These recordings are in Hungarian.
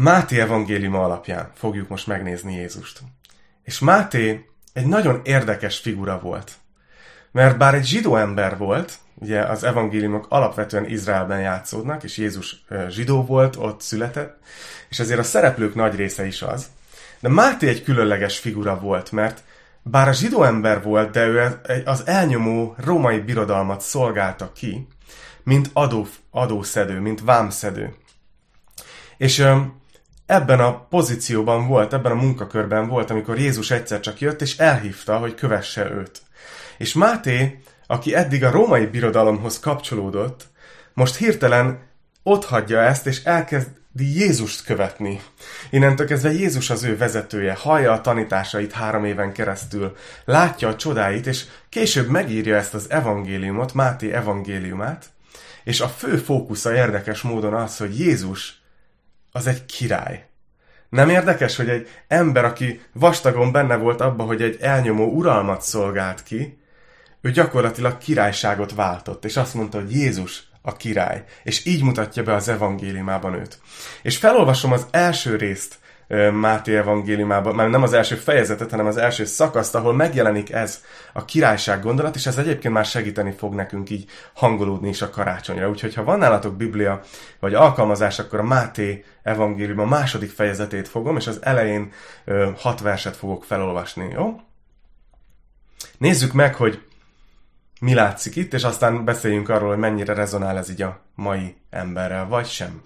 Máté evangéliuma alapján fogjuk most megnézni Jézust. És Máté egy nagyon érdekes figura volt. Mert bár egy zsidó ember volt, ugye az evangéliumok alapvetően Izraelben játszódnak, és Jézus zsidó volt, ott született, és ezért a szereplők nagy része is az. De Máté egy különleges figura volt, mert bár a zsidó ember volt, de ő az elnyomó római birodalmat szolgálta ki, mint adó, adószedő, mint vámszedő. És ebben a pozícióban volt, ebben a munkakörben volt, amikor Jézus egyszer csak jött, és elhívta, hogy kövesse őt. És Máté, aki eddig a római birodalomhoz kapcsolódott, most hirtelen hagyja ezt, és elkezdi Jézust követni. Innentől kezdve Jézus az ő vezetője, hallja a tanításait három éven keresztül, látja a csodáit, és később megírja ezt az evangéliumot, Máté evangéliumát, és a fő fókusza érdekes módon az, hogy Jézus az egy király. Nem érdekes, hogy egy ember, aki vastagon benne volt abba, hogy egy elnyomó uralmat szolgált ki, ő gyakorlatilag királyságot váltott, és azt mondta, hogy Jézus a király. És így mutatja be az evangéliumában őt. És felolvasom az első részt Máté evangéliumában, már nem az első fejezetet, hanem az első szakaszt, ahol megjelenik ez a királyság gondolat, és ez egyébként már segíteni fog nekünk így hangolódni is a karácsonyra. Úgyhogy ha van nálatok Biblia, vagy alkalmazás, akkor a Máté evangélium a második fejezetét fogom, és az elején ö, hat verset fogok felolvasni, jó? Nézzük meg, hogy mi látszik itt, és aztán beszéljünk arról, hogy mennyire rezonál ez így a mai emberrel, vagy sem.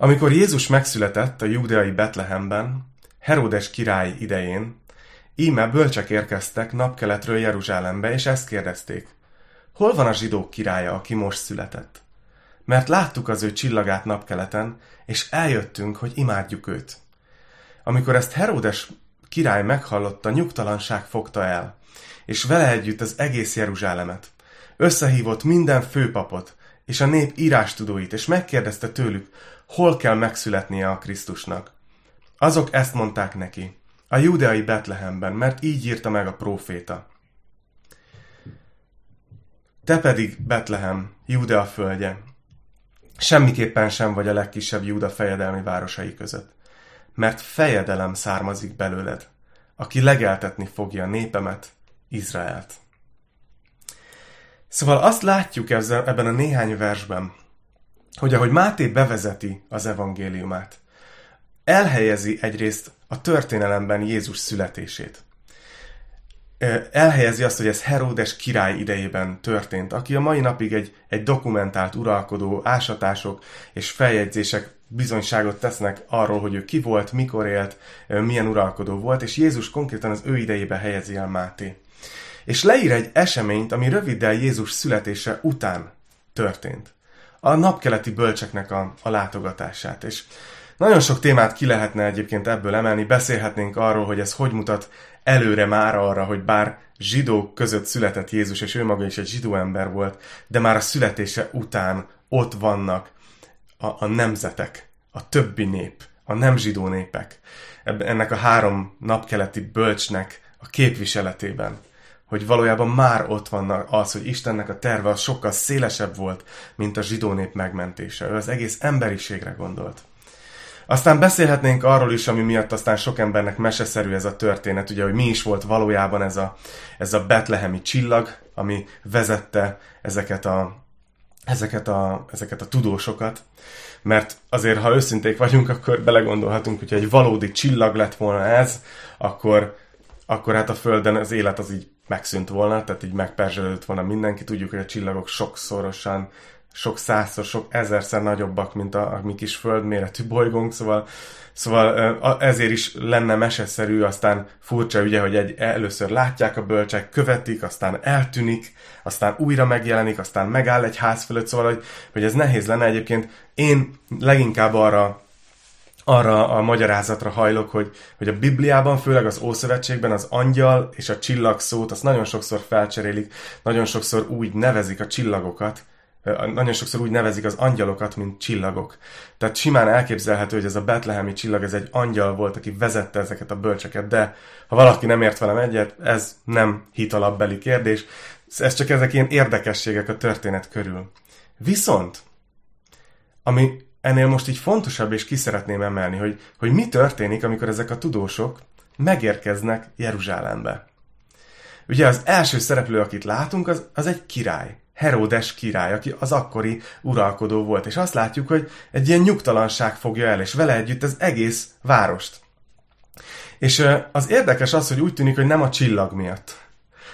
Amikor Jézus megszületett a júdeai Betlehemben, Heródes király idején, íme bölcsek érkeztek napkeletről Jeruzsálembe, és ezt kérdezték. Hol van a zsidók királya, aki most született? Mert láttuk az ő csillagát napkeleten, és eljöttünk, hogy imádjuk őt. Amikor ezt Heródes király meghallotta, nyugtalanság fogta el, és vele együtt az egész Jeruzsálemet. Összehívott minden főpapot, és a nép írástudóit, és megkérdezte tőlük, hol kell megszületnie a Krisztusnak. Azok ezt mondták neki, a judeai Betlehemben, mert így írta meg a próféta. Te pedig, Betlehem, Judea földje, semmiképpen sem vagy a legkisebb Júda fejedelmi városai között, mert fejedelem származik belőled, aki legeltetni fogja népemet, Izraelt. Szóval azt látjuk ebben a néhány versben, hogy ahogy Máté bevezeti az evangéliumát, elhelyezi egyrészt a történelemben Jézus születését. Elhelyezi azt, hogy ez Heródes király idejében történt, aki a mai napig egy, egy dokumentált uralkodó, ásatások és feljegyzések bizonyságot tesznek arról, hogy ő ki volt, mikor élt, milyen uralkodó volt, és Jézus konkrétan az ő idejébe helyezi el Máté. És leír egy eseményt, ami röviddel Jézus születése után történt a napkeleti bölcseknek a, a látogatását. És nagyon sok témát ki lehetne egyébként ebből emelni, beszélhetnénk arról, hogy ez hogy mutat előre már arra, hogy bár zsidók között született Jézus, és ő maga is egy zsidó ember volt, de már a születése után ott vannak a, a nemzetek, a többi nép, a nem zsidó népek. Ennek a három napkeleti bölcsnek a képviseletében hogy valójában már ott van az, hogy Istennek a terve az sokkal szélesebb volt, mint a zsidó nép megmentése. Ő az egész emberiségre gondolt. Aztán beszélhetnénk arról is, ami miatt aztán sok embernek meseszerű ez a történet, ugye, hogy mi is volt valójában ez a, ez a betlehemi csillag, ami vezette ezeket a, ezeket a, ezeket a tudósokat. Mert azért, ha őszinték vagyunk, akkor belegondolhatunk, hogy egy valódi csillag lett volna ez, akkor, akkor hát a Földön az élet az így megszűnt volna, tehát így megperzselődött volna mindenki. Tudjuk, hogy a csillagok sokszorosan, sok százszor, sok ezerszer nagyobbak, mint a, a mi kis földméretű bolygónk, szóval, szóval ezért is lenne meseszerű, aztán furcsa ugye, hogy egy, először látják a bölcsek, követik, aztán eltűnik, aztán újra megjelenik, aztán megáll egy ház fölött, szóval, hogy, hogy ez nehéz lenne egyébként. Én leginkább arra arra a magyarázatra hajlok, hogy, hogy a Bibliában, főleg az Ószövetségben az angyal és a csillag szót, azt nagyon sokszor felcserélik, nagyon sokszor úgy nevezik a csillagokat, nagyon sokszor úgy nevezik az angyalokat, mint csillagok. Tehát simán elképzelhető, hogy ez a betlehemi csillag, ez egy angyal volt, aki vezette ezeket a bölcseket, de ha valaki nem ért velem egyet, ez nem hitalabbeli kérdés, ez csak ezek ilyen érdekességek a történet körül. Viszont, ami ennél most így fontosabb, és ki szeretném emelni, hogy, hogy mi történik, amikor ezek a tudósok megérkeznek Jeruzsálembe. Ugye az első szereplő, akit látunk, az, az egy király. Heródes király, aki az akkori uralkodó volt, és azt látjuk, hogy egy ilyen nyugtalanság fogja el, és vele együtt az egész várost. És az érdekes az, hogy úgy tűnik, hogy nem a csillag miatt.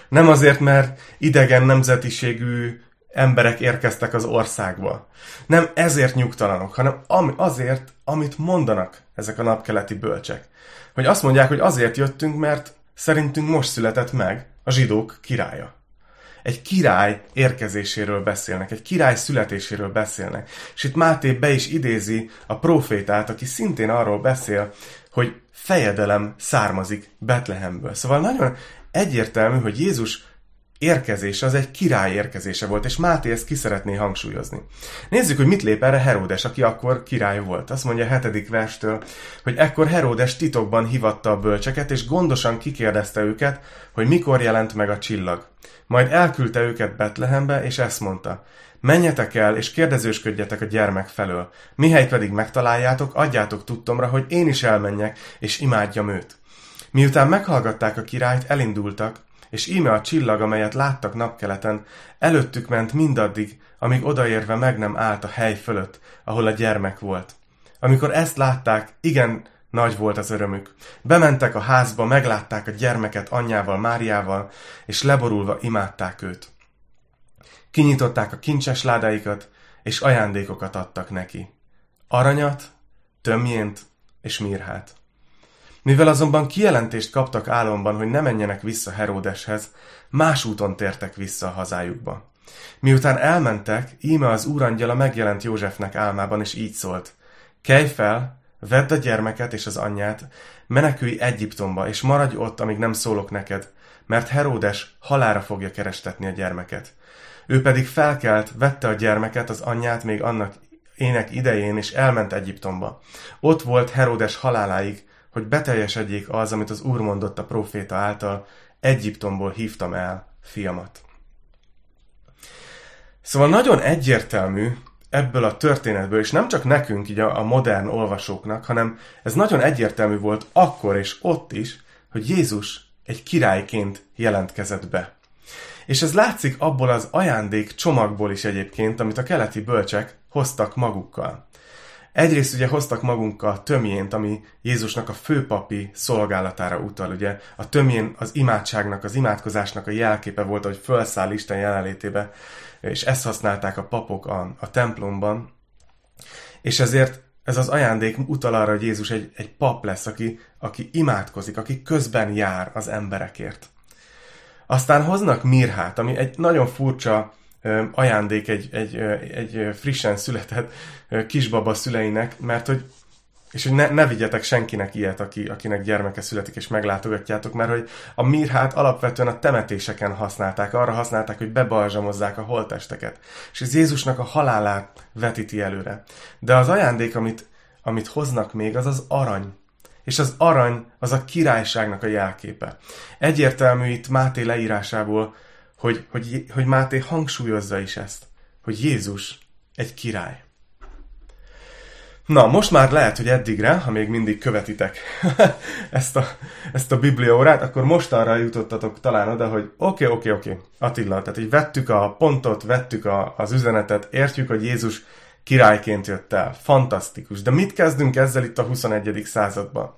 Nem azért, mert idegen nemzetiségű emberek érkeztek az országba. Nem ezért nyugtalanok, hanem azért, amit mondanak ezek a napkeleti bölcsek. Hogy azt mondják, hogy azért jöttünk, mert szerintünk most született meg a zsidók királya. Egy király érkezéséről beszélnek, egy király születéséről beszélnek. És itt Máté be is idézi a profétát, aki szintén arról beszél, hogy fejedelem származik Betlehemből. Szóval nagyon egyértelmű, hogy Jézus érkezése az egy király érkezése volt, és Máté ezt ki szeretné hangsúlyozni. Nézzük, hogy mit lép erre Heródes, aki akkor király volt. Azt mondja a hetedik verstől, hogy ekkor Heródes titokban hivatta a bölcseket, és gondosan kikérdezte őket, hogy mikor jelent meg a csillag. Majd elküldte őket Betlehembe, és ezt mondta, menjetek el, és kérdezősködjetek a gyermek felől. Mihely pedig megtaláljátok, adjátok tudtomra, hogy én is elmenjek, és imádjam őt. Miután meghallgatták a királyt, elindultak, és íme a csillag, amelyet láttak napkeleten, előttük ment mindaddig, amíg odaérve meg nem állt a hely fölött, ahol a gyermek volt. Amikor ezt látták, igen, nagy volt az örömük. Bementek a házba, meglátták a gyermeket anyjával, Máriával, és leborulva imádták őt. Kinyitották a kincses ládáikat, és ajándékokat adtak neki. Aranyat, tömjént és mirhát. Mivel azonban kijelentést kaptak álomban, hogy ne menjenek vissza Heródeshez, más úton tértek vissza a hazájukba. Miután elmentek, íme az úrangyala megjelent Józsefnek álmában, és így szólt. Kelj fel, vedd a gyermeket és az anyját, menekülj Egyiptomba, és maradj ott, amíg nem szólok neked, mert Heródes halára fogja kerestetni a gyermeket. Ő pedig felkelt, vette a gyermeket, az anyját még annak ének idején, és elment Egyiptomba. Ott volt Heródes haláláig, hogy beteljesedjék az, amit az Úr mondott a proféta által, Egyiptomból hívtam el fiamat. Szóval nagyon egyértelmű ebből a történetből, és nem csak nekünk, így a, a modern olvasóknak, hanem ez nagyon egyértelmű volt akkor és ott is, hogy Jézus egy királyként jelentkezett be. És ez látszik abból az ajándék csomagból is egyébként, amit a keleti bölcsek hoztak magukkal. Egyrészt ugye hoztak magunkkal tömjént, ami Jézusnak a főpapi szolgálatára utal. Ugye a tömjén az imádságnak, az imádkozásnak a jelképe volt, hogy felszáll Isten jelenlétébe, és ezt használták a papok a, a templomban. És ezért ez az ajándék utal arra, hogy Jézus egy, egy pap lesz, aki, aki imádkozik, aki közben jár az emberekért. Aztán hoznak mirhát, ami egy nagyon furcsa ajándék egy, egy, egy frissen született kisbaba szüleinek, mert hogy és hogy ne, ne vigyetek senkinek ilyet, aki, akinek gyermeke születik, és meglátogatjátok, mert hogy a mirhát alapvetően a temetéseken használták, arra használták, hogy bebalzsamozzák a holtesteket. És ez Jézusnak a halálát vetíti előre. De az ajándék, amit, amit hoznak még, az az arany. És az arany az a királyságnak a jelképe. Egyértelmű itt Máté leírásából, hogy, hogy, hogy Máté hangsúlyozza is ezt, hogy Jézus egy király. Na, most már lehet, hogy eddigre, ha még mindig követitek ezt a, ezt a bibliaórát, akkor most arra jutottatok talán oda, hogy oké, okay, oké, okay, oké, okay, Attila, tehát így vettük a pontot, vettük a, az üzenetet, értjük, hogy Jézus királyként jött el. Fantasztikus. De mit kezdünk ezzel itt a 21. században?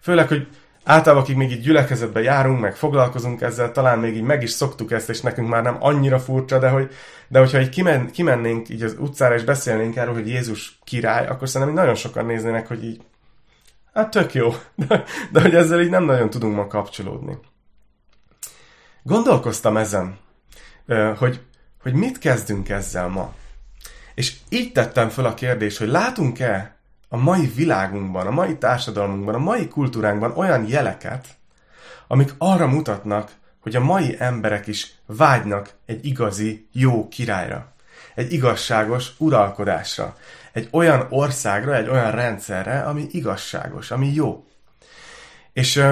Főleg, hogy általában akik még így gyülekezetbe járunk, meg foglalkozunk ezzel, talán még így meg is szoktuk ezt, és nekünk már nem annyira furcsa, de, hogy, de hogyha így kimen, kimennénk így az utcára, és beszélnénk erről, hogy Jézus király, akkor szerintem nagyon sokan néznének, hogy így, hát tök jó, de, de hogy ezzel így nem nagyon tudunk ma kapcsolódni. Gondolkoztam ezen, hogy, hogy mit kezdünk ezzel ma. És így tettem föl a kérdést, hogy látunk-e a mai világunkban, a mai társadalmunkban, a mai kultúránkban olyan jeleket, amik arra mutatnak, hogy a mai emberek is vágynak egy igazi, jó királyra. Egy igazságos uralkodásra. Egy olyan országra, egy olyan rendszerre, ami igazságos, ami jó. És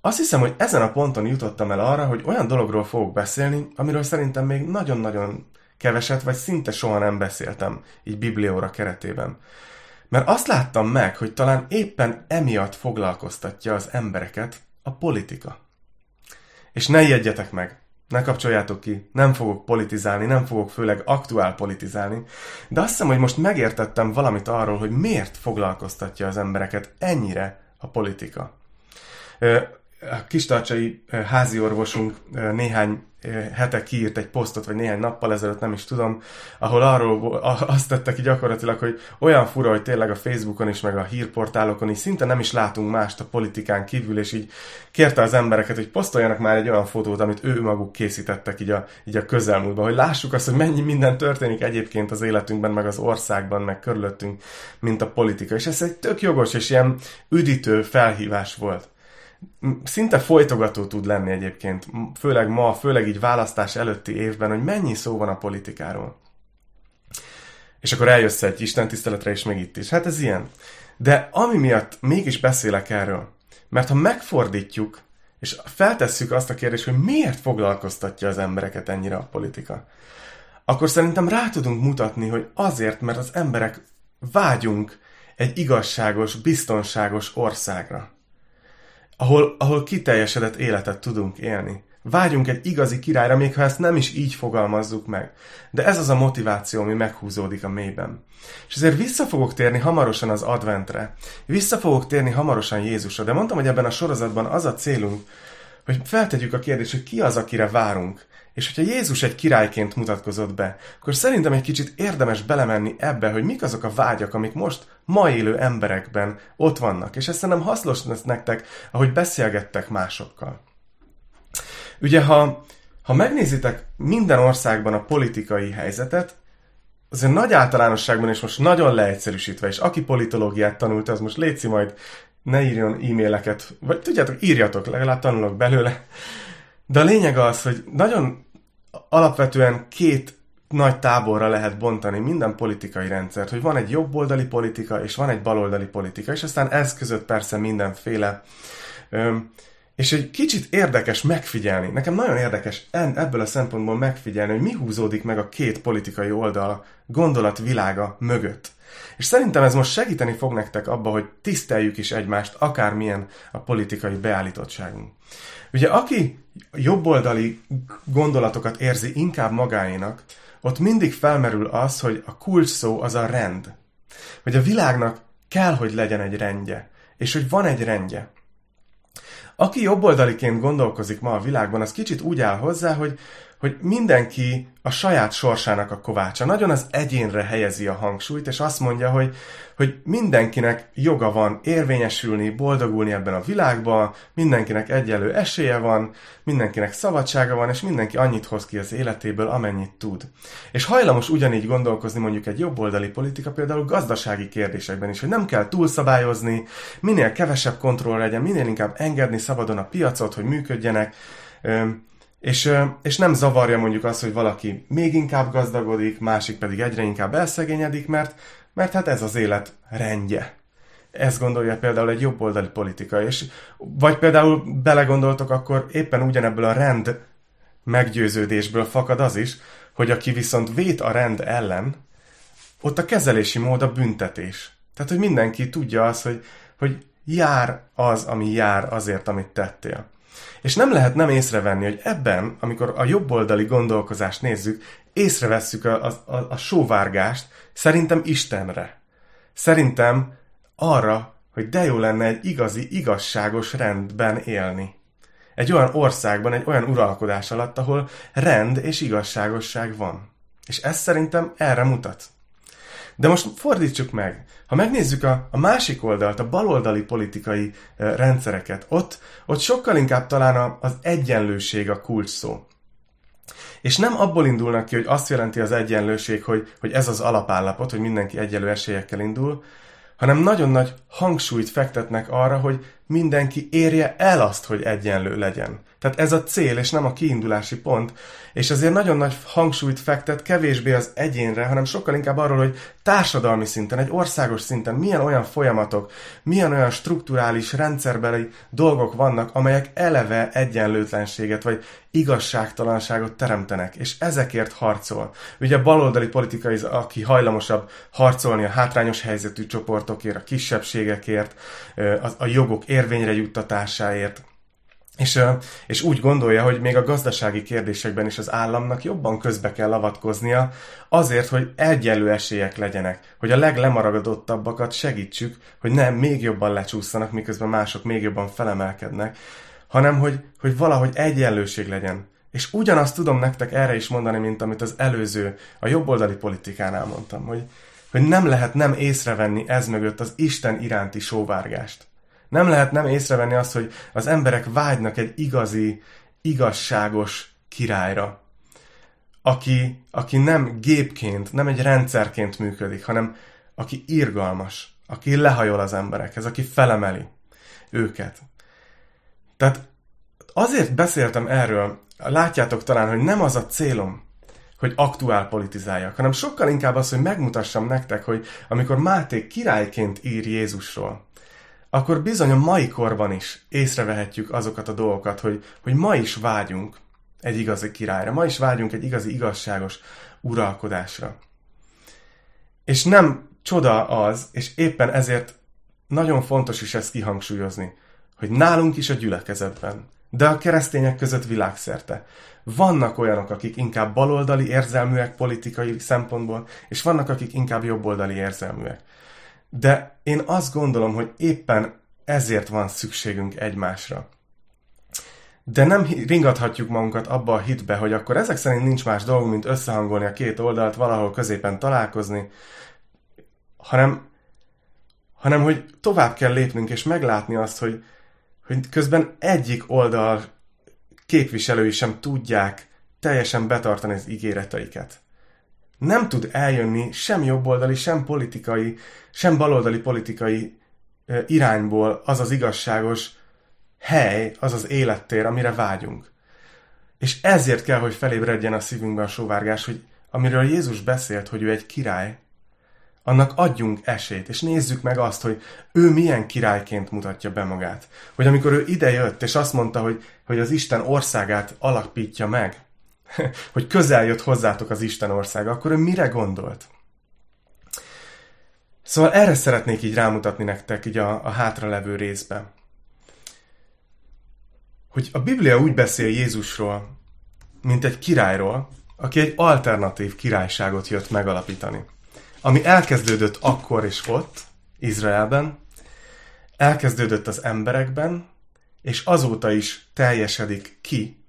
azt hiszem, hogy ezen a ponton jutottam el arra, hogy olyan dologról fogok beszélni, amiről szerintem még nagyon-nagyon keveset, vagy szinte soha nem beszéltem, így biblióra keretében. Mert azt láttam meg, hogy talán éppen emiatt foglalkoztatja az embereket a politika. És ne ijedjetek meg, ne kapcsoljátok ki, nem fogok politizálni, nem fogok főleg aktuál politizálni, de azt hiszem, hogy most megértettem valamit arról, hogy miért foglalkoztatja az embereket ennyire a politika. A kistarcsai házi orvosunk néhány hete kiírt egy posztot, vagy néhány nappal ezelőtt, nem is tudom, ahol arról azt tette ki gyakorlatilag, hogy olyan fura, hogy tényleg a Facebookon is, meg a hírportálokon is szinte nem is látunk mást a politikán kívül, és így kérte az embereket, hogy posztoljanak már egy olyan fotót, amit ő maguk készítettek így a, így a közelmúltban, hogy lássuk azt, hogy mennyi minden történik egyébként az életünkben, meg az országban, meg körülöttünk, mint a politika. És ez egy tök jogos és ilyen üdítő felhívás volt szinte folytogató tud lenni egyébként, főleg ma, főleg így választás előtti évben, hogy mennyi szó van a politikáról. És akkor eljössz egy Isten tiszteletre, és még itt is. Hát ez ilyen. De ami miatt mégis beszélek erről, mert ha megfordítjuk, és feltesszük azt a kérdést, hogy miért foglalkoztatja az embereket ennyire a politika, akkor szerintem rá tudunk mutatni, hogy azért, mert az emberek vágyunk egy igazságos, biztonságos országra ahol, ahol kiteljesedett életet tudunk élni. Vágyunk egy igazi királyra, még ha ezt nem is így fogalmazzuk meg. De ez az a motiváció, ami meghúzódik a mélyben. És ezért vissza fogok térni hamarosan az adventre. Vissza fogok térni hamarosan Jézusra. De mondtam, hogy ebben a sorozatban az a célunk, hogy feltegyük a kérdést, hogy ki az, akire várunk. És hogyha Jézus egy királyként mutatkozott be, akkor szerintem egy kicsit érdemes belemenni ebbe, hogy mik azok a vágyak, amik most ma élő emberekben ott vannak. És ezt szerintem hasznos lesz nektek, ahogy beszélgettek másokkal. Ugye, ha, ha megnézitek minden országban a politikai helyzetet, azért nagy általánosságban, és most nagyon leegyszerűsítve, és aki politológiát tanult, az most létszi majd ne írjon e-maileket, vagy tudjátok, írjatok, legalább tanulok belőle. De a lényeg az, hogy nagyon alapvetően két nagy táborra lehet bontani minden politikai rendszert, hogy van egy jobboldali politika, és van egy baloldali politika, és aztán ez között persze mindenféle. És egy kicsit érdekes megfigyelni, nekem nagyon érdekes ebből a szempontból megfigyelni, hogy mi húzódik meg a két politikai oldal gondolatvilága mögött. És szerintem ez most segíteni fog nektek abba, hogy tiszteljük is egymást, akármilyen a politikai beállítottságunk. Ugye aki jobboldali gondolatokat érzi inkább magáénak, ott mindig felmerül az, hogy a kulcs szó az a rend. Hogy a világnak kell, hogy legyen egy rendje. És hogy van egy rendje. Aki jobboldaliként gondolkozik ma a világban, az kicsit úgy áll hozzá, hogy, hogy mindenki a saját sorsának a kovácsa. Nagyon az egyénre helyezi a hangsúlyt, és azt mondja, hogy, hogy mindenkinek joga van érvényesülni, boldogulni ebben a világban, mindenkinek egyelő esélye van, mindenkinek szabadsága van, és mindenki annyit hoz ki az életéből, amennyit tud. És hajlamos ugyanígy gondolkozni mondjuk egy jobboldali politika például gazdasági kérdésekben is, hogy nem kell túlszabályozni, minél kevesebb kontroll legyen, minél inkább engedni szabadon a piacot, hogy működjenek, és, és nem zavarja mondjuk az, hogy valaki még inkább gazdagodik, másik pedig egyre inkább elszegényedik, mert, mert hát ez az élet rendje. Ezt gondolja például egy jobboldali politika, és vagy például belegondoltok, akkor éppen ugyanebből a rend meggyőződésből fakad az is, hogy aki viszont vét a rend ellen, ott a kezelési mód a büntetés. Tehát, hogy mindenki tudja azt, hogy, hogy jár az, ami jár azért, amit tettél. És nem lehet nem észrevenni, hogy ebben, amikor a jobboldali gondolkozást nézzük, észrevesszük a, a, a, a sóvárgást szerintem Istenre. Szerintem arra, hogy de jó lenne egy igazi, igazságos rendben élni. Egy olyan országban, egy olyan uralkodás alatt, ahol rend és igazságosság van. És ez szerintem erre mutat. De most fordítsuk meg. Ha megnézzük a, a másik oldalt, a baloldali politikai rendszereket, ott, ott sokkal inkább talán a, az egyenlőség a kulcs szó. És nem abból indulnak ki, hogy azt jelenti az egyenlőség, hogy, hogy ez az alapállapot, hogy mindenki egyenlő esélyekkel indul, hanem nagyon nagy hangsúlyt fektetnek arra, hogy mindenki érje el azt, hogy egyenlő legyen. Tehát ez a cél, és nem a kiindulási pont. És azért nagyon nagy hangsúlyt fektet kevésbé az egyénre, hanem sokkal inkább arról, hogy társadalmi szinten, egy országos szinten milyen olyan folyamatok, milyen olyan strukturális, rendszerbeli dolgok vannak, amelyek eleve egyenlőtlenséget vagy igazságtalanságot teremtenek, és ezekért harcol. Ugye a baloldali politikai, aki hajlamosabb harcolni a hátrányos helyzetű csoportokért, a kisebbségekért, a jogok érvényre juttatásáért, és, és úgy gondolja, hogy még a gazdasági kérdésekben is az államnak jobban közbe kell avatkoznia, azért, hogy egyenlő esélyek legyenek, hogy a leglemaragadottabbakat segítsük, hogy nem még jobban lecsúszanak, miközben mások még jobban felemelkednek, hanem hogy, hogy valahogy egyenlőség legyen. És ugyanazt tudom nektek erre is mondani, mint amit az előző, a jobboldali politikánál mondtam, hogy, hogy nem lehet nem észrevenni ez mögött az Isten iránti sóvárgást. Nem lehet nem észrevenni azt, hogy az emberek vágynak egy igazi, igazságos királyra, aki, aki nem gépként, nem egy rendszerként működik, hanem aki irgalmas, aki lehajol az emberekhez, aki felemeli őket. Tehát azért beszéltem erről, látjátok talán, hogy nem az a célom, hogy aktuál politizáljak, hanem sokkal inkább az, hogy megmutassam nektek, hogy amikor Máté királyként ír Jézusról, akkor bizony a mai korban is észrevehetjük azokat a dolgokat, hogy, hogy ma is vágyunk egy igazi királyra, ma is vágyunk egy igazi igazságos uralkodásra. És nem csoda az, és éppen ezért nagyon fontos is ezt kihangsúlyozni, hogy nálunk is a gyülekezetben, de a keresztények között világszerte. Vannak olyanok, akik inkább baloldali érzelműek politikai szempontból, és vannak, akik inkább jobboldali érzelműek. De én azt gondolom, hogy éppen ezért van szükségünk egymásra. De nem ringathatjuk magunkat abba a hitbe, hogy akkor ezek szerint nincs más dolgunk, mint összehangolni a két oldalt, valahol középen találkozni, hanem, hanem hogy tovább kell lépnünk és meglátni azt, hogy, hogy közben egyik oldal képviselői sem tudják teljesen betartani az ígéreteiket nem tud eljönni sem jobboldali, sem politikai, sem baloldali politikai irányból az az igazságos hely, az az élettér, amire vágyunk. És ezért kell, hogy felébredjen a szívünkben a sóvárgás, hogy amiről Jézus beszélt, hogy ő egy király, annak adjunk esélyt, és nézzük meg azt, hogy ő milyen királyként mutatja be magát. Hogy amikor ő idejött, és azt mondta, hogy, hogy az Isten országát alapítja meg, hogy közel jött hozzátok az Isten országa, akkor ő mire gondolt? Szóval erre szeretnék így rámutatni nektek így a, a hátralevő részbe. Hogy a Biblia úgy beszél Jézusról, mint egy királyról, aki egy alternatív királyságot jött megalapítani. Ami elkezdődött akkor és ott, Izraelben, elkezdődött az emberekben, és azóta is teljesedik ki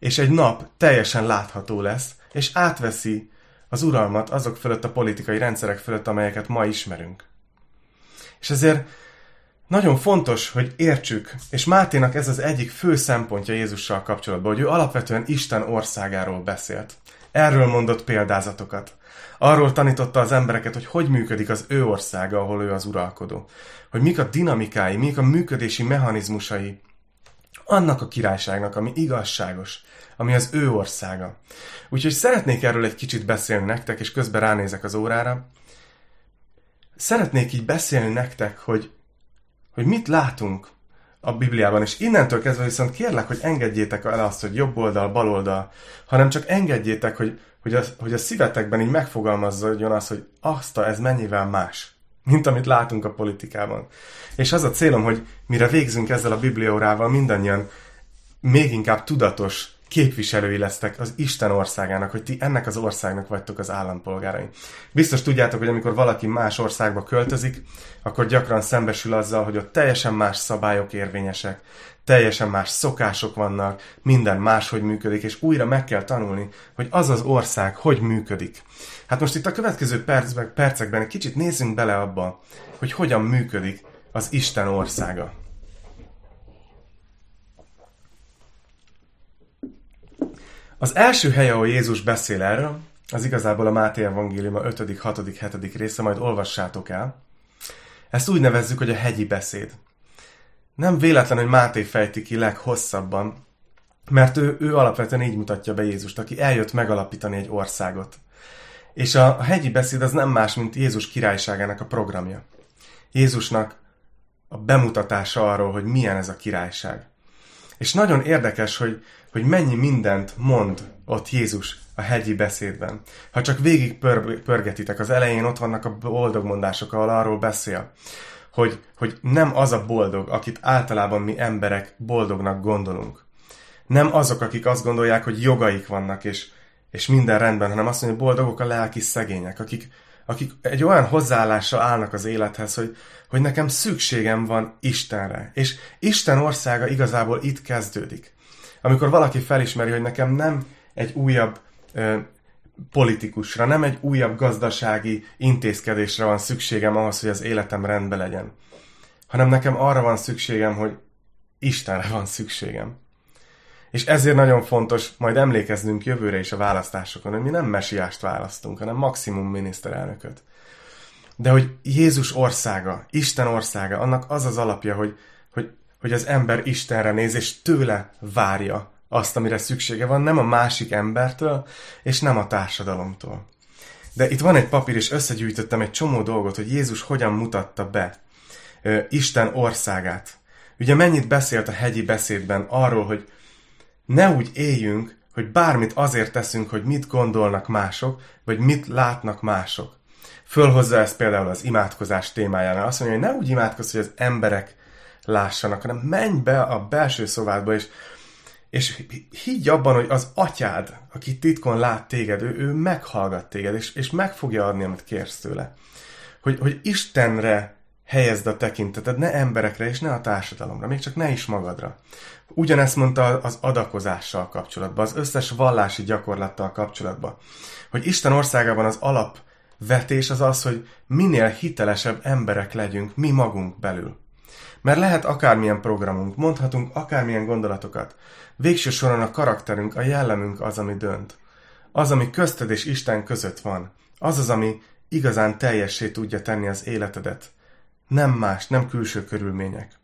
és egy nap teljesen látható lesz, és átveszi az uralmat azok fölött a politikai rendszerek fölött, amelyeket ma ismerünk. És ezért nagyon fontos, hogy értsük, és Máténak ez az egyik fő szempontja Jézussal kapcsolatban, hogy ő alapvetően Isten országáról beszélt. Erről mondott példázatokat. Arról tanította az embereket, hogy hogy működik az ő országa, ahol ő az uralkodó. Hogy mik a dinamikái, mik a működési mechanizmusai annak a királyságnak, ami igazságos, ami az ő országa. Úgyhogy szeretnék erről egy kicsit beszélni nektek, és közben ránézek az órára. Szeretnék így beszélni nektek, hogy, hogy mit látunk a Bibliában, és innentől kezdve viszont kérlek, hogy engedjétek el azt, hogy jobb oldal, bal oldal, hanem csak engedjétek, hogy, hogy, a, hogy a szívetekben így megfogalmazzon az, hogy azt a, ez mennyivel más, mint amit látunk a politikában. És az a célom, hogy mire végzünk ezzel a bibliórával, mindannyian még inkább tudatos képviselői lesztek az Isten országának, hogy ti ennek az országnak vagytok az állampolgárai. Biztos tudjátok, hogy amikor valaki más országba költözik, akkor gyakran szembesül azzal, hogy ott teljesen más szabályok érvényesek, teljesen más szokások vannak, minden máshogy működik, és újra meg kell tanulni, hogy az az ország hogy működik. Hát most itt a következő percben, percekben egy kicsit nézzünk bele abba, hogy hogyan működik az Isten országa. Az első hely, ahol Jézus beszél erről, az igazából a Máté Evangélium a 5., 6., 7. része, majd olvassátok el. Ezt úgy nevezzük, hogy a hegyi beszéd. Nem véletlen, hogy Máté fejti ki leghosszabban Mert ő, ő alapvetően így mutatja be Jézust, aki eljött megalapítani egy országot. És a, a hegyi beszéd az nem más, mint Jézus királyságának a programja. Jézusnak a bemutatása arról, hogy milyen ez a királyság. És nagyon érdekes, hogy, hogy mennyi mindent mond ott Jézus a hegyi beszédben. Ha csak végig pör, pörgetitek, az elején ott vannak a boldog mondások, ahol arról beszél, hogy, hogy nem az a boldog, akit általában mi emberek boldognak gondolunk. Nem azok, akik azt gondolják, hogy jogaik vannak, és, és minden rendben, hanem azt mondja, hogy boldogok a lelki szegények, akik, akik egy olyan hozzáállással állnak az élethez, hogy, hogy nekem szükségem van Istenre. És Isten országa igazából itt kezdődik. Amikor valaki felismeri, hogy nekem nem egy újabb ö, politikusra, nem egy újabb gazdasági intézkedésre van szükségem ahhoz, hogy az életem rendben legyen, hanem nekem arra van szükségem, hogy Istenre van szükségem. És ezért nagyon fontos majd emlékeznünk jövőre is a választásokon, hogy mi nem mesiást választunk, hanem maximum miniszterelnököt. De hogy Jézus országa, Isten országa, annak az az alapja, hogy, hogy, hogy az ember Istenre néz, és tőle várja azt, amire szüksége van, nem a másik embertől, és nem a társadalomtól. De itt van egy papír, és összegyűjtöttem egy csomó dolgot, hogy Jézus hogyan mutatta be Isten országát. Ugye mennyit beszélt a hegyi beszédben arról, hogy ne úgy éljünk, hogy bármit azért teszünk, hogy mit gondolnak mások, vagy mit látnak mások. Fölhozza ezt például az imádkozás témájánál. Azt mondja, hogy ne úgy imádkozz, hogy az emberek lássanak, hanem menj be a belső szobádba, és, és higgy abban, hogy az atyád, aki titkon lát téged, ő, ő meghallgat téged, és, és meg fogja adni, amit kérsz tőle. Hogy, hogy Istenre helyezd a tekinteted, ne emberekre és ne a társadalomra, még csak ne is magadra. Ugyanezt mondta az adakozással kapcsolatban, az összes vallási gyakorlattal kapcsolatban, hogy Isten országában az alapvetés az az, hogy minél hitelesebb emberek legyünk mi magunk belül. Mert lehet akármilyen programunk, mondhatunk akármilyen gondolatokat. Végső soron a karakterünk, a jellemünk az, ami dönt. Az, ami közted és Isten között van. Az az, ami igazán teljessé tudja tenni az életedet. Nem más, nem külső körülmények.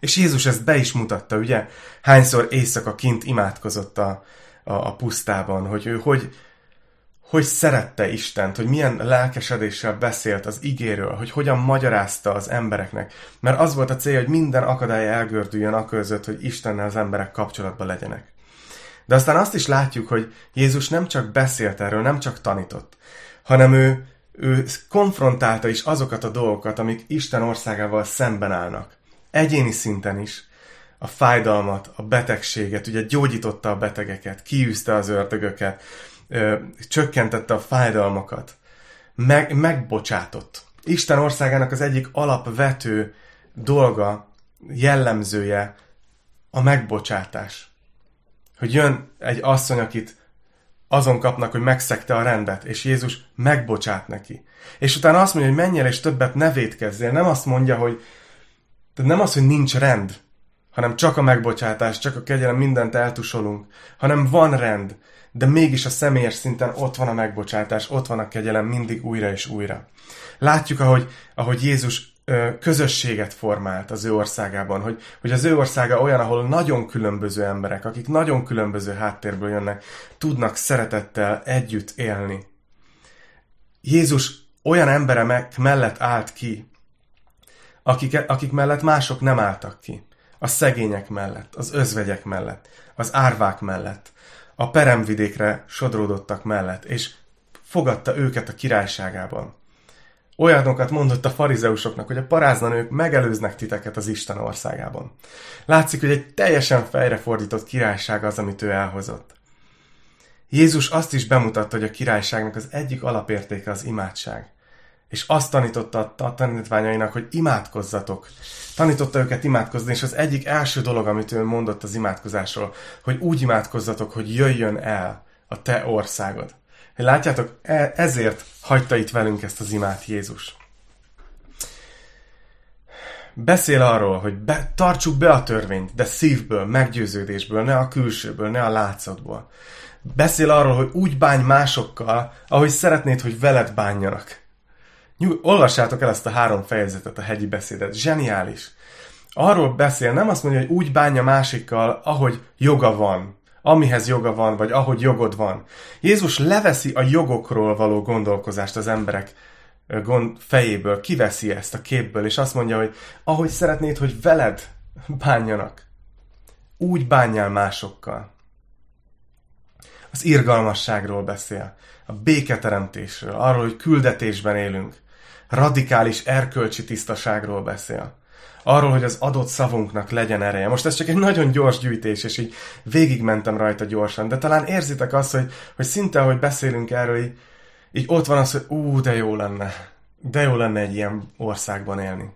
És Jézus ezt be is mutatta, ugye? Hányszor éjszaka kint imádkozott a, a, a pusztában, hogy ő hogy, hogy szerette Istent, hogy milyen lelkesedéssel beszélt az igéről, hogy hogyan magyarázta az embereknek. Mert az volt a célja, hogy minden akadály elgördüljön a között, hogy Istennel az emberek kapcsolatban legyenek. De aztán azt is látjuk, hogy Jézus nem csak beszélt erről, nem csak tanított, hanem ő, ő konfrontálta is azokat a dolgokat, amik Isten országával szemben állnak egyéni szinten is a fájdalmat, a betegséget, ugye gyógyította a betegeket, kiűzte az ördögöket, ö, csökkentette a fájdalmakat, meg, megbocsátott. Isten országának az egyik alapvető dolga, jellemzője a megbocsátás. Hogy jön egy asszony, akit azon kapnak, hogy megszegte a rendet, és Jézus megbocsát neki. És utána azt mondja, hogy menj el, és többet ne védkezzél. Nem azt mondja, hogy tehát nem az, hogy nincs rend, hanem csak a megbocsátás, csak a kegyelem, mindent eltusolunk, hanem van rend, de mégis a személyes szinten ott van a megbocsátás, ott van a kegyelem mindig újra és újra. Látjuk, ahogy, ahogy Jézus közösséget formált az ő országában, hogy, hogy az ő országa olyan, ahol nagyon különböző emberek, akik nagyon különböző háttérből jönnek, tudnak szeretettel együtt élni. Jézus olyan emberek mellett állt ki, akik, akik mellett mások nem álltak ki. A szegények mellett, az özvegyek mellett, az árvák mellett, a peremvidékre sodródottak mellett, és fogadta őket a királyságában. Olyanokat mondott a farizeusoknak, hogy a paráznanők megelőznek titeket az Isten országában. Látszik, hogy egy teljesen fejrefordított királyság az, amit ő elhozott. Jézus azt is bemutatta, hogy a királyságnak az egyik alapértéke az imádság és azt tanította a tanítványainak, hogy imádkozzatok. Tanította őket imádkozni, és az egyik első dolog, amit ő mondott az imádkozásról, hogy úgy imádkozzatok, hogy jöjjön el a te országod. Látjátok, e- ezért hagyta itt velünk ezt az imát Jézus. Beszél arról, hogy be, tartsuk be a törvényt, de szívből, meggyőződésből, ne a külsőből, ne a látszatból. Beszél arról, hogy úgy bánj másokkal, ahogy szeretnéd, hogy veled bánjanak. Nyug, olvassátok el ezt a három fejezetet, a hegyi beszédet. Zseniális. arról beszél, nem azt mondja, hogy úgy bánja másikkal, ahogy joga van, amihez joga van, vagy ahogy jogod van. Jézus leveszi a jogokról való gondolkozást az emberek gond fejéből, kiveszi ezt a képből, és azt mondja, hogy ahogy szeretnéd, hogy veled bánjanak, úgy bánjál másokkal. Az irgalmasságról beszél, a béketeremtésről, arról, hogy küldetésben élünk, radikális erkölcsi tisztaságról beszél. Arról, hogy az adott szavunknak legyen ereje. Most ez csak egy nagyon gyors gyűjtés, és így végigmentem rajta gyorsan, de talán érzitek azt, hogy, hogy szinte, ahogy beszélünk erről, így, így ott van az, hogy ú, de jó lenne. De jó lenne egy ilyen országban élni.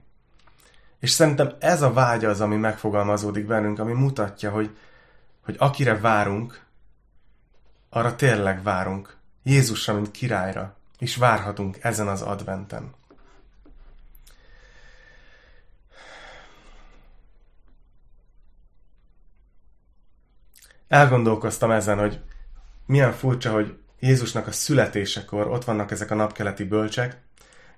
És szerintem ez a vágy az, ami megfogalmazódik bennünk, ami mutatja, hogy, hogy akire várunk, arra tényleg várunk. Jézusra, mint királyra. És várhatunk ezen az adventen. Elgondolkoztam ezen, hogy milyen furcsa, hogy Jézusnak a születésekor ott vannak ezek a napkeleti bölcsek,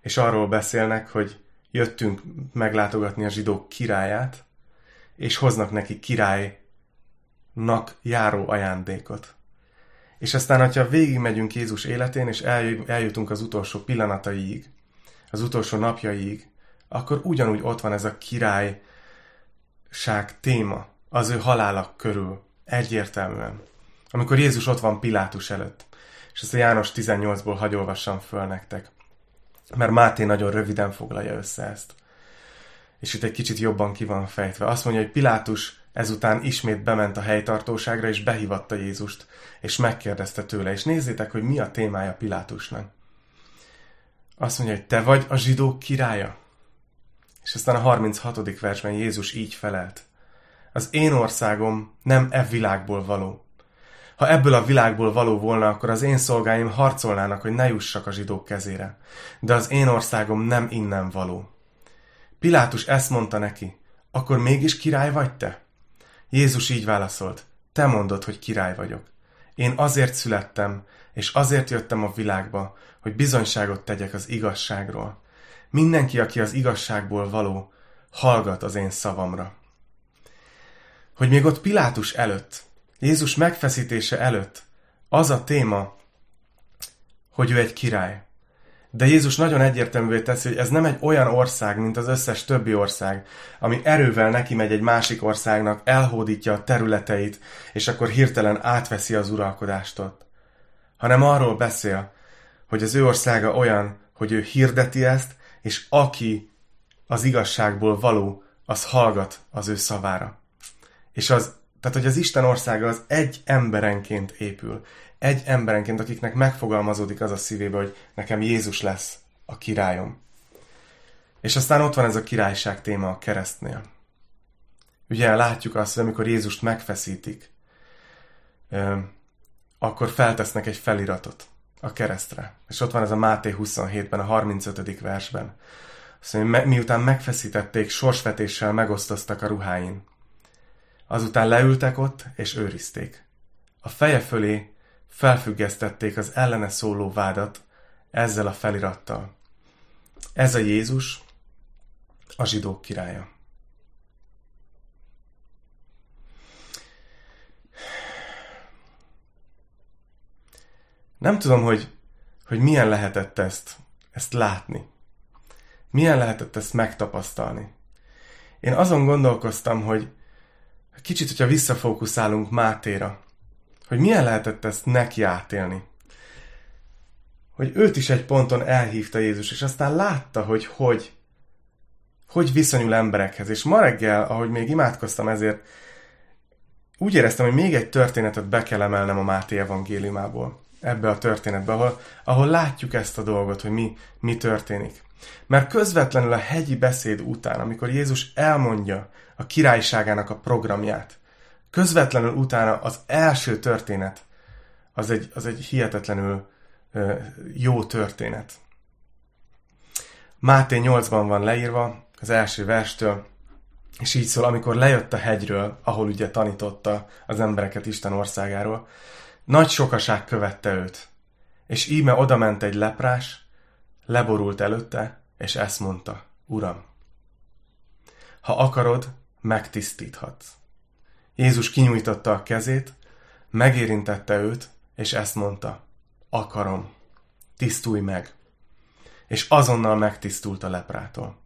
és arról beszélnek, hogy jöttünk meglátogatni a zsidók királyát, és hoznak neki királynak járó ajándékot. És aztán, ha végigmegyünk Jézus életén, és eljutunk az utolsó pillanataiig, az utolsó napjaiig, akkor ugyanúgy ott van ez a királyság téma az ő halálak körül, egyértelműen. Amikor Jézus ott van Pilátus előtt. És ezt a János 18-ból hagyolvassam föl nektek. Mert Máté nagyon röviden foglalja össze ezt. És itt egy kicsit jobban ki van fejtve. Azt mondja, hogy Pilátus ezután ismét bement a helytartóságra, és behívatta Jézust, és megkérdezte tőle. És nézzétek, hogy mi a témája Pilátusnak. Azt mondja, hogy te vagy a zsidók királya. És aztán a 36. versben Jézus így felelt. Az én országom nem e világból való. Ha ebből a világból való volna, akkor az én szolgáim harcolnának, hogy ne jussak a zsidók kezére. De az én országom nem innen való. Pilátus ezt mondta neki, akkor mégis király vagy te? Jézus így válaszolt, te mondod, hogy király vagyok. Én azért születtem, és azért jöttem a világba, hogy bizonyságot tegyek az igazságról. Mindenki, aki az igazságból való, hallgat az én szavamra. Hogy még ott Pilátus előtt, Jézus megfeszítése előtt az a téma, hogy ő egy király. De Jézus nagyon egyértelművé teszi, hogy ez nem egy olyan ország, mint az összes többi ország, ami erővel neki megy egy másik országnak, elhódítja a területeit, és akkor hirtelen átveszi az uralkodást ott. Hanem arról beszél, hogy az ő országa olyan, hogy ő hirdeti ezt, és aki az igazságból való, az hallgat az ő szavára. És az tehát, hogy az Isten országa az egy emberenként épül. Egy emberenként, akiknek megfogalmazódik az a szívébe, hogy nekem Jézus lesz a királyom. És aztán ott van ez a királyság téma a keresztnél. Ugye látjuk azt, hogy amikor Jézust megfeszítik, akkor feltesznek egy feliratot a keresztre. És ott van ez a Máté 27-ben, a 35. versben. Azt mondja, miután megfeszítették, sorsvetéssel megosztoztak a ruháin. Azután leültek ott, és őrizték. A feje fölé felfüggesztették az ellene szóló vádat ezzel a felirattal. Ez a Jézus, a zsidók királya. Nem tudom, hogy, hogy milyen lehetett ezt, ezt látni. Milyen lehetett ezt megtapasztalni. Én azon gondolkoztam, hogy, kicsit, hogyha visszafókuszálunk Mátéra, hogy milyen lehetett ezt neki átélni. Hogy őt is egy ponton elhívta Jézus, és aztán látta, hogy hogy, hogy viszonyul emberekhez. És ma reggel, ahogy még imádkoztam ezért, úgy éreztem, hogy még egy történetet be kell emelnem a Máté evangéliumából, ebbe a történetbe, ahol, ahol látjuk ezt a dolgot, hogy mi, mi történik. Mert közvetlenül a hegyi beszéd után, amikor Jézus elmondja a királyságának a programját, közvetlenül utána az első történet, az egy, az egy hihetetlenül jó történet. Máté 8-ban van leírva, az első verstől, és így szól, amikor lejött a hegyről, ahol ugye tanította az embereket Isten országáról, nagy sokaság követte őt, és íme odament egy leprás, leborult előtte, és ezt mondta, Uram, ha akarod, megtisztíthatsz. Jézus kinyújtotta a kezét, megérintette őt, és ezt mondta, akarom, tisztulj meg. És azonnal megtisztult a leprától.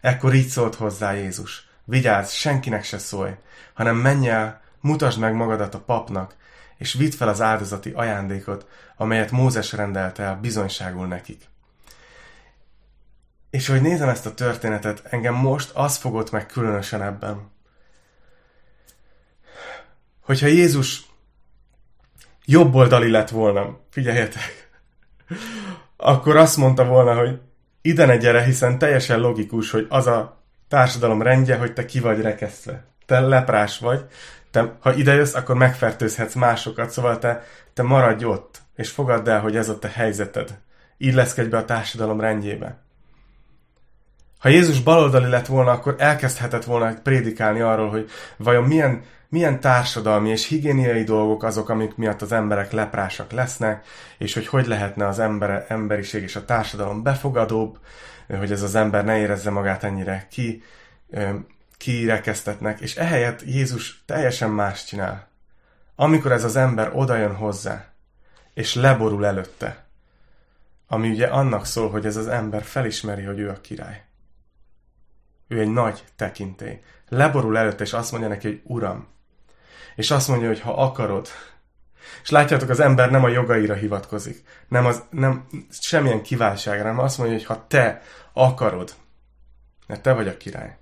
Ekkor így szólt hozzá Jézus, vigyázz, senkinek se szólj, hanem menj el, mutasd meg magadat a papnak, és vidd fel az áldozati ajándékot, amelyet Mózes rendelt el bizonyságul nekik. És hogy nézem ezt a történetet, engem most az fogott meg különösen ebben, hogyha Jézus jobboldali lett volna, figyeljetek, akkor azt mondta volna, hogy ide ne gyere, hiszen teljesen logikus, hogy az a társadalom rendje, hogy te ki vagy rekesztve. Te leprás vagy, te, ha ide jössz, akkor megfertőzhetsz másokat, szóval te, te maradj ott, és fogadd el, hogy ez a te helyzeted. Illeszkedj be a társadalom rendjébe. Ha Jézus baloldali lett volna, akkor elkezdhetett volna prédikálni arról, hogy vajon milyen, milyen társadalmi és higiéniai dolgok azok, amik miatt az emberek leprásak lesznek, és hogy hogy lehetne az ember, emberiség és a társadalom befogadóbb, hogy ez az ember ne érezze magát ennyire ki, kirekesztetnek, és ehelyett Jézus teljesen más csinál. Amikor ez az ember odajön hozzá, és leborul előtte, ami ugye annak szól, hogy ez az ember felismeri, hogy ő a király. Ő egy nagy tekintély. Leborul előtte, és azt mondja neki, hogy Uram. És azt mondja, hogy ha akarod. És látjátok, az ember nem a jogaira hivatkozik. Nem, az, nem semmilyen kiváltságra, hanem azt mondja, hogy ha te akarod, mert te vagy a király,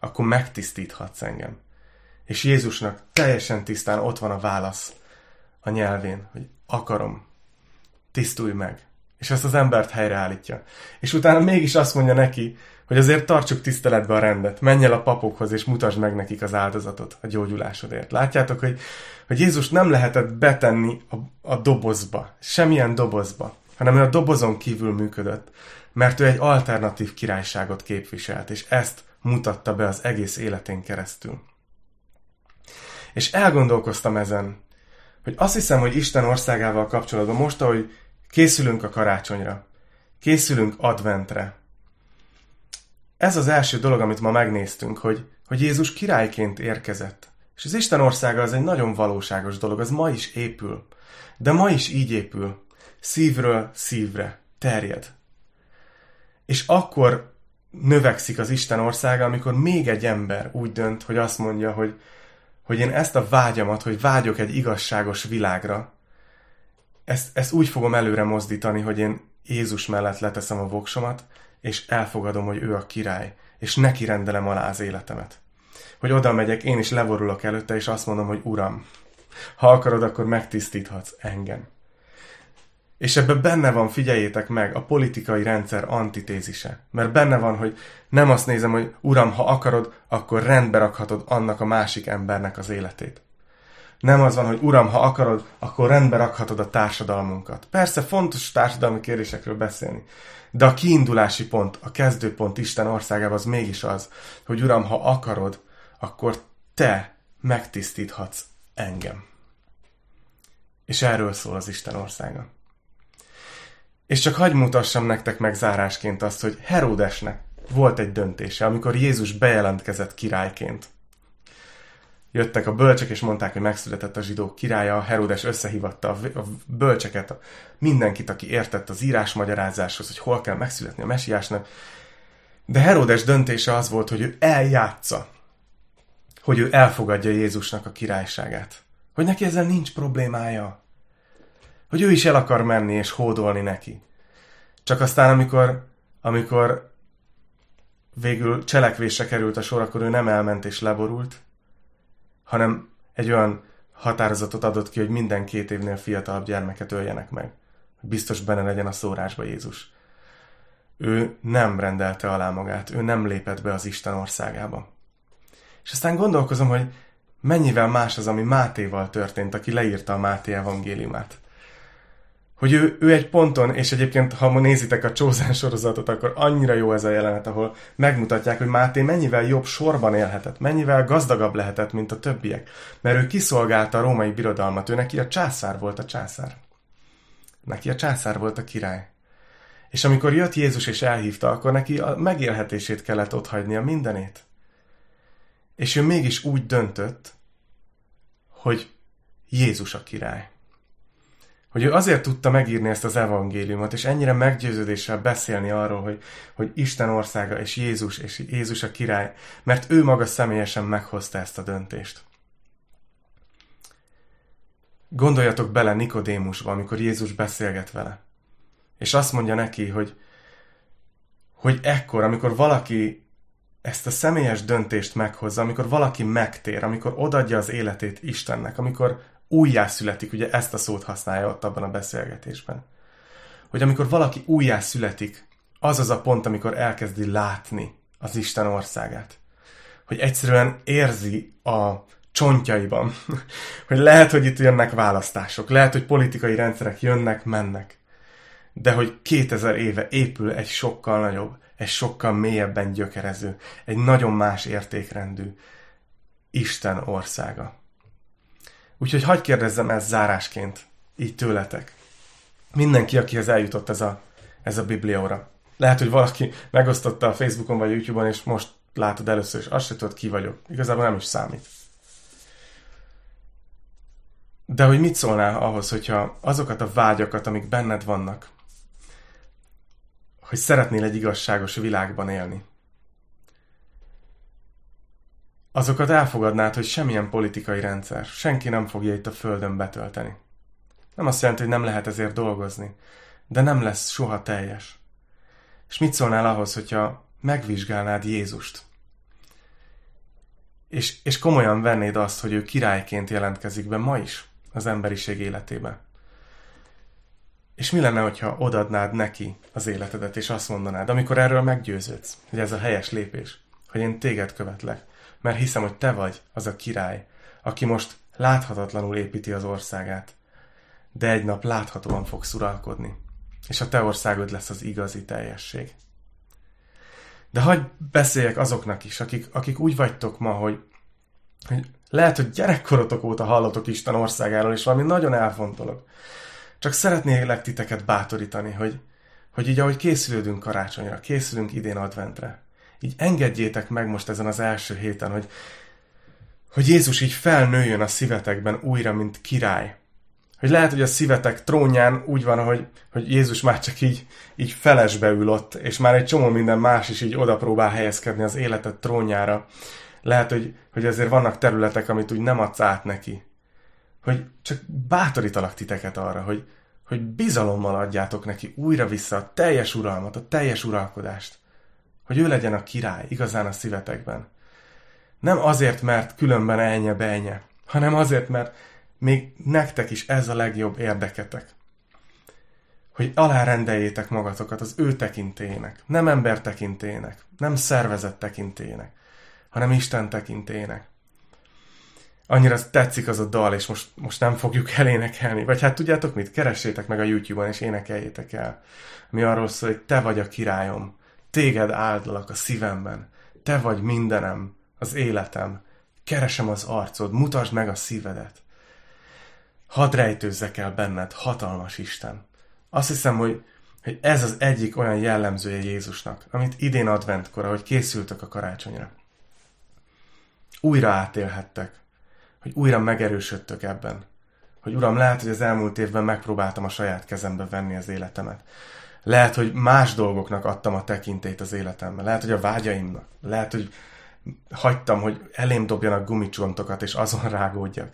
akkor megtisztíthatsz engem. És Jézusnak teljesen tisztán ott van a válasz a nyelvén, hogy akarom, tisztulj meg. És ezt az embert helyreállítja. És utána mégis azt mondja neki, hogy azért tartsuk tiszteletbe a rendet, menj el a papokhoz, és mutasd meg nekik az áldozatot a gyógyulásodért. Látjátok, hogy, hogy Jézus nem lehetett betenni a, a dobozba, semmilyen dobozba, hanem a dobozon kívül működött, mert ő egy alternatív királyságot képviselt, és ezt mutatta be az egész életén keresztül. És elgondolkoztam ezen, hogy azt hiszem, hogy Isten országával kapcsolatban most, ahogy készülünk a karácsonyra, készülünk adventre, ez az első dolog, amit ma megnéztünk, hogy, hogy Jézus királyként érkezett. És az Isten országa az egy nagyon valóságos dolog, az ma is épül. De ma is így épül. Szívről szívre. Terjed. És akkor növekszik az Isten országa, amikor még egy ember úgy dönt, hogy azt mondja, hogy, hogy én ezt a vágyamat, hogy vágyok egy igazságos világra, ezt, ezt úgy fogom előre mozdítani, hogy én Jézus mellett leteszem a voksomat, és elfogadom, hogy ő a király, és neki rendelem alá az életemet. Hogy oda megyek, én is levorulok előtte, és azt mondom, hogy Uram, ha akarod, akkor megtisztíthatsz engem. És ebben benne van, figyeljétek meg, a politikai rendszer antitézise. Mert benne van, hogy nem azt nézem, hogy Uram, ha akarod, akkor rendbe rakhatod annak a másik embernek az életét. Nem az van, hogy Uram, ha akarod, akkor rendbe rakhatod a társadalmunkat. Persze fontos társadalmi kérdésekről beszélni, de a kiindulási pont, a kezdőpont Isten országában az mégis az, hogy Uram, ha akarod, akkor te megtisztíthatsz engem. És erről szól az Isten országa. És csak hagyj mutassam nektek meg zárásként azt, hogy Heródesnek volt egy döntése, amikor Jézus bejelentkezett királyként jöttek a bölcsek, és mondták, hogy megszületett a zsidók királya, Herodes összehívatta a, bölcseket, a, mindenkit, aki értett az írás magyarázáshoz, hogy hol kell megszületni a mesiásnak. De Herodes döntése az volt, hogy ő eljátsza, hogy ő elfogadja Jézusnak a királyságát. Hogy neki ezzel nincs problémája. Hogy ő is el akar menni és hódolni neki. Csak aztán, amikor, amikor végül cselekvésre került a sor, akkor ő nem elment és leborult, hanem egy olyan határozatot adott ki, hogy minden két évnél fiatalabb gyermeket öljenek meg. Biztos benne legyen a szórásba Jézus. Ő nem rendelte alá magát, ő nem lépett be az Isten országába. És aztán gondolkozom, hogy mennyivel más az, ami Mátéval történt, aki leírta a Máté evangéliumát hogy ő, ő egy ponton, és egyébként, ha ma nézitek a Csózán sorozatot, akkor annyira jó ez a jelenet, ahol megmutatják, hogy Máté mennyivel jobb sorban élhetett, mennyivel gazdagabb lehetett, mint a többiek. Mert ő kiszolgálta a római birodalmat, ő neki a császár volt a császár. Neki a császár volt a király. És amikor jött Jézus és elhívta, akkor neki a megélhetését kellett otthagynia mindenét. És ő mégis úgy döntött, hogy Jézus a király. Hogy ő azért tudta megírni ezt az evangéliumot, és ennyire meggyőződéssel beszélni arról, hogy, hogy Isten országa és Jézus, és Jézus a király, mert ő maga személyesen meghozta ezt a döntést. Gondoljatok bele Nikodémusba, amikor Jézus beszélget vele. És azt mondja neki, hogy, hogy ekkor, amikor valaki ezt a személyes döntést meghozza, amikor valaki megtér, amikor odadja az életét Istennek, amikor újjászületik, ugye ezt a szót használja ott abban a beszélgetésben. Hogy amikor valaki újjászületik, az az a pont, amikor elkezdi látni az Isten országát. Hogy egyszerűen érzi a csontjaiban, hogy lehet, hogy itt jönnek választások, lehet, hogy politikai rendszerek jönnek, mennek, de hogy 2000 éve épül egy sokkal nagyobb, egy sokkal mélyebben gyökerező, egy nagyon más értékrendű Isten országa. Úgyhogy hagyd kérdezzem ezt zárásként, így tőletek. Mindenki, akihez eljutott ez a, ez a biblióra. Lehet, hogy valaki megosztotta a Facebookon vagy a YouTube-on, és most látod először, és azt se tudod, ki vagyok. Igazából nem is számít. De hogy mit szólnál ahhoz, hogyha azokat a vágyakat, amik benned vannak, hogy szeretnél egy igazságos világban élni, azokat elfogadnád, hogy semmilyen politikai rendszer, senki nem fogja itt a Földön betölteni. Nem azt jelenti, hogy nem lehet ezért dolgozni, de nem lesz soha teljes. És mit szólnál ahhoz, hogyha megvizsgálnád Jézust? És, és komolyan vennéd azt, hogy ő királyként jelentkezik be ma is az emberiség életébe. És mi lenne, hogyha odadnád neki az életedet, és azt mondanád, amikor erről meggyőződsz, hogy ez a helyes lépés, hogy én téged követlek, mert hiszem, hogy te vagy az a király, aki most láthatatlanul építi az országát, de egy nap láthatóan fogsz uralkodni, és a te országod lesz az igazi teljesség. De hagyd beszéljek azoknak is, akik, akik úgy vagytok ma, hogy, hogy lehet, hogy gyerekkorotok óta hallotok Isten országáról, és valami nagyon elfontolok. Csak szeretnélek titeket bátorítani, hogy, hogy így ahogy készülődünk karácsonyra, készülünk idén adventre, így engedjétek meg most ezen az első héten, hogy, hogy Jézus így felnőjön a szívetekben újra, mint király. Hogy lehet, hogy a szívetek trónján úgy van, hogy, hogy Jézus már csak így, így felesbe ül és már egy csomó minden más is így oda próbál helyezkedni az életed trónjára. Lehet, hogy, hogy azért vannak területek, amit úgy nem adsz át neki. Hogy csak bátorítalak titeket arra, hogy, hogy bizalommal adjátok neki újra vissza a teljes uralmat, a teljes uralkodást hogy ő legyen a király igazán a szívetekben. Nem azért, mert különben elnye bejnye, hanem azért, mert még nektek is ez a legjobb érdeketek. Hogy alárendeljétek magatokat az ő tekintének, nem ember tekintének, nem szervezet tekintének, hanem Isten tekintének. Annyira tetszik az a dal, és most, most nem fogjuk elénekelni. Vagy hát tudjátok mit? Keressétek meg a YouTube-on, és énekeljétek el. Mi arról szól, hogy te vagy a királyom, Téged áldlak a szívemben. Te vagy mindenem, az életem. Keresem az arcod, mutasd meg a szívedet. Hadd rejtőzzek el benned, hatalmas Isten. Azt hiszem, hogy, hogy ez az egyik olyan jellemzője Jézusnak, amit idén adventkor, ahogy készültek a karácsonyra. Újra átélhettek, hogy újra megerősödtök ebben. Hogy Uram, lehet, hogy az elmúlt évben megpróbáltam a saját kezembe venni az életemet. Lehet, hogy más dolgoknak adtam a tekintét az életemben. Lehet, hogy a vágyaimnak. Lehet, hogy hagytam, hogy elém dobjanak gumicsontokat, és azon rágódjak.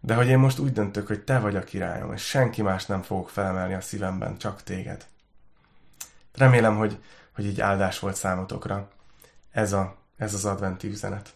De hogy én most úgy döntök, hogy te vagy a királyom, és senki más nem fogok felemelni a szívemben, csak téged. Remélem, hogy, hogy így áldás volt számotokra ez, a, ez az adventi üzenet.